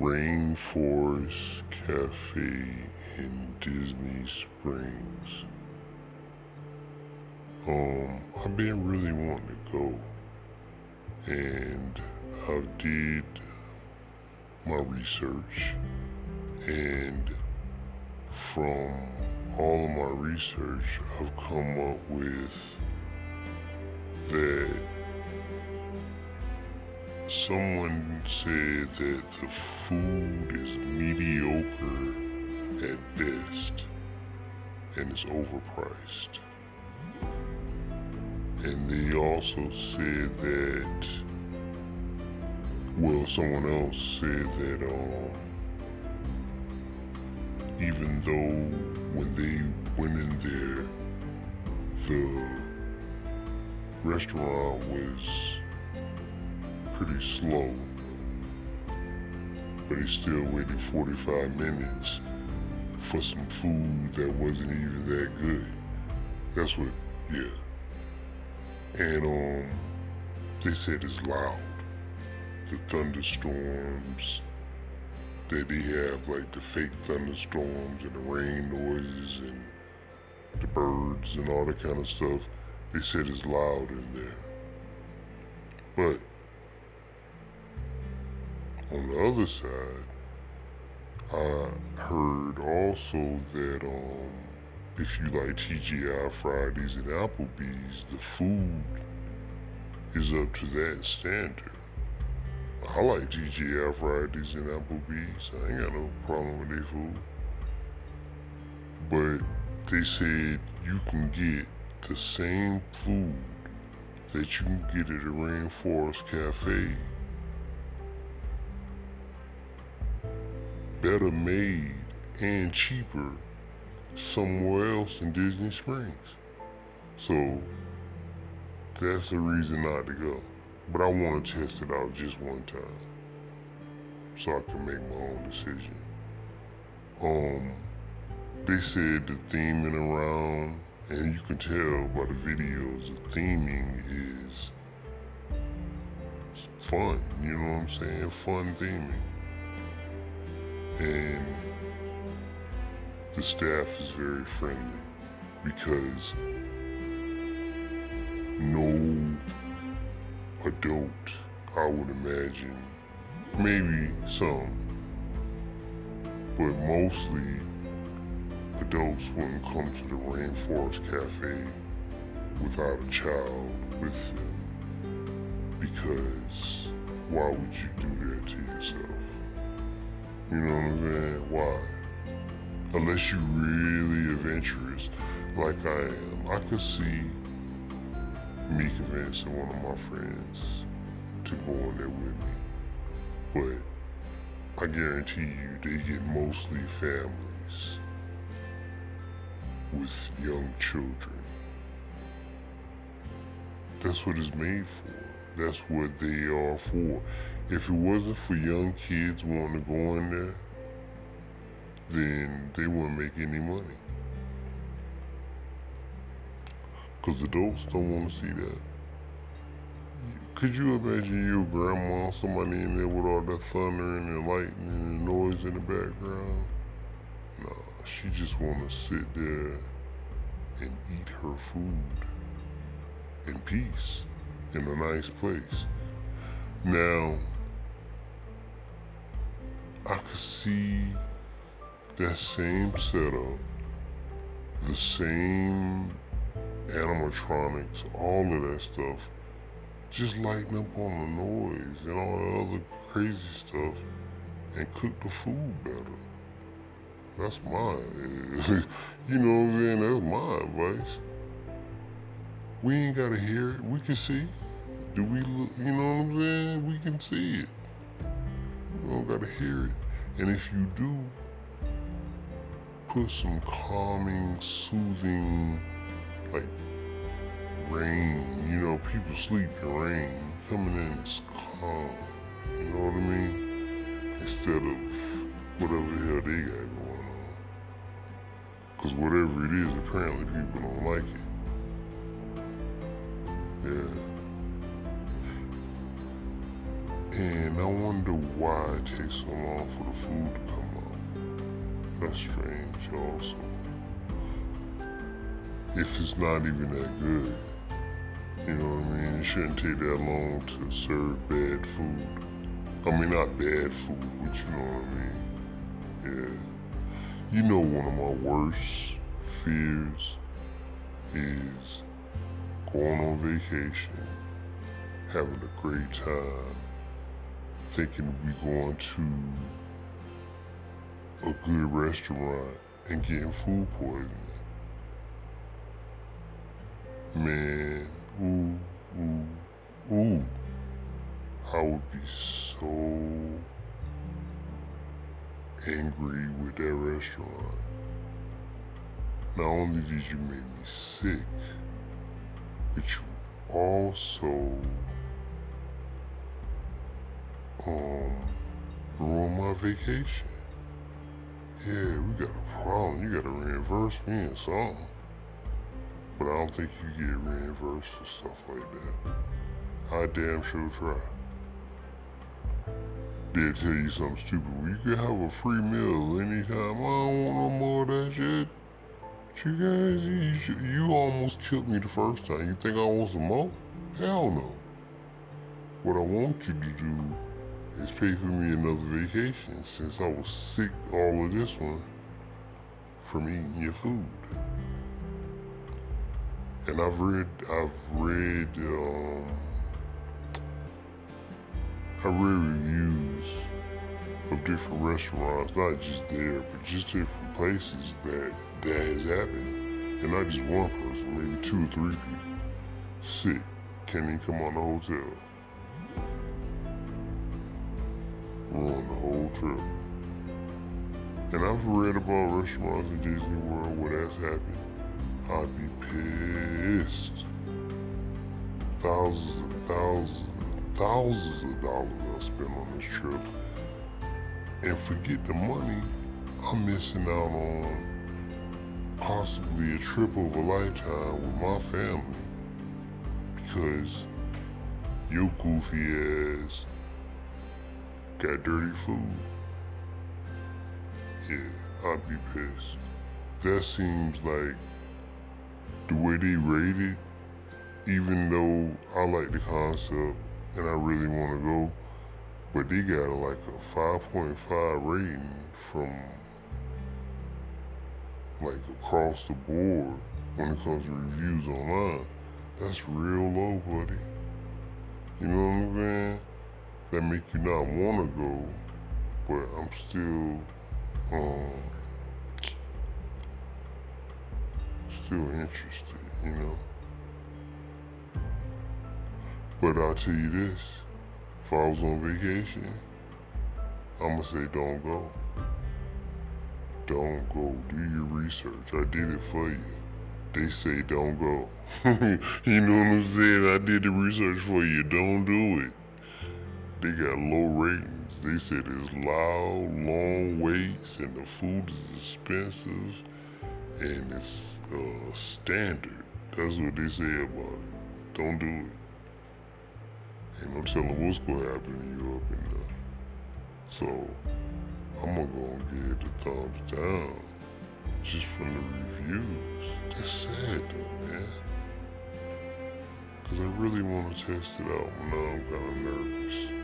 Rainforest Cafe in Disney Springs. Um, I've been really wanting to go, and I did my research, and from all of my research, I've come up with that someone said that the food is mediocre at best and it's overpriced. And they also said that, well, someone else said that, um, even though when they went in there, the restaurant was pretty slow, but he still waited 45 minutes for some food that wasn't even that good. That's what, yeah. And um, they said it's loud. The thunderstorms that they have, like the fake thunderstorms and the rain noises and the birds and all that kind of stuff. They said it's loud in there. But on the other side, I heard also that um, if you like TGI Fridays and Applebee's, the food is up to that standard. I like TGI Fridays and Applebee's. I ain't got no problem with their food. But they said you can get the same food that you can get at a Rainforest Cafe better made and cheaper somewhere else in Disney Springs. So that's the reason not to go. But I want to test it out just one time so I can make my own decision. Um, they said the theming around, and you can tell by the videos, the theming is fun. You know what I'm saying? Fun theming and the staff is very friendly because no adult, I would imagine, maybe some, but mostly adults wouldn't come to the Rainforest Cafe without a child with them because why would you do that to yourself? You know what I'm saying? Why? Unless you're really adventurous, like I am. I could see me convincing one of my friends to go in there with me. But I guarantee you, they get mostly families with young children. That's what it's made for. That's what they are for. If it wasn't for young kids wanting to go in there, then they wouldn't make any money. Because adults don't want to see that. Could you imagine your grandma, somebody in there with all that thunder and the lightning and the noise in the background? Nah, she just want to sit there and eat her food in peace in a nice place. Now, I could see that same setup, the same animatronics, all of that stuff, just lighting up on the noise and all the other crazy stuff and cook the food better. That's my, you know what I'm saying? That's my advice. We ain't gotta hear it. We can see. Do we look, you know what I'm saying? We can see it. Don't gotta hear it. And if you do, put some calming, soothing, like rain. You know, people sleep in rain. Coming in is calm. You know what I mean? Instead of whatever the hell they got going on. Because whatever it is, apparently people don't like it. Yeah. And I wonder why it takes so long for the food to come out. That's strange also. If it's not even that good. You know what I mean? It shouldn't take that long to serve bad food. I mean, not bad food, but you know what I mean? Yeah. You know one of my worst fears is going on vacation, having a great time, thinking we going to a good restaurant and getting food poisoning. Man, ooh, ooh, ooh. I would be so angry with that restaurant. Not only did you make me sick, but you also um ruined my vacation. Yeah, we got a problem. You gotta reimburse me or something. But I don't think you get reimbursed for stuff like that. I damn sure try. They'll tell you something stupid. Well, you can have a free meal anytime. I don't want no more of that shit. You guys, you, you almost killed me the first time. You think I want some more? Hell no. What I want you to do is paid for me another vacation since I was sick all of this one from eating your food. And I've read, I've read, um, I read reviews of different restaurants, not just there, but just different places that that has happened. And not just one person, maybe two or three people. Sick, can't even come on the hotel. Ruin the whole trip. And I've read about restaurants in Disney World where that's happened. I'd be pissed. Thousands and thousands and thousands of dollars I spent on this trip. And forget the money, I'm missing out on possibly a trip of a lifetime with my family because your goofy ass got dirty food. Yeah, I'd be pissed. That seems like the way they rate it, even though I like the concept and I really want to go, but they got like a 5.5 rating from like across the board when it comes to reviews online. That's real low, buddy. You know what I'm saying? That make you not want to go, but I'm still, um, still interested, you know? But I'll tell you this, if I was on vacation, I'ma say don't go. Don't go. Do your research. I did it for you. They say don't go. you know what I'm saying? I did the research for you. Don't do it. They got low ratings. They said it's loud, long waits, and the food is expensive, and it's uh, standard. That's what they say about it. Don't do it. Ain't no telling what's gonna happen in there. So, I'm gonna go and give the thumbs down just from the reviews. That's sad though, man. Cause I really want to test it out, but now I'm kind of nervous.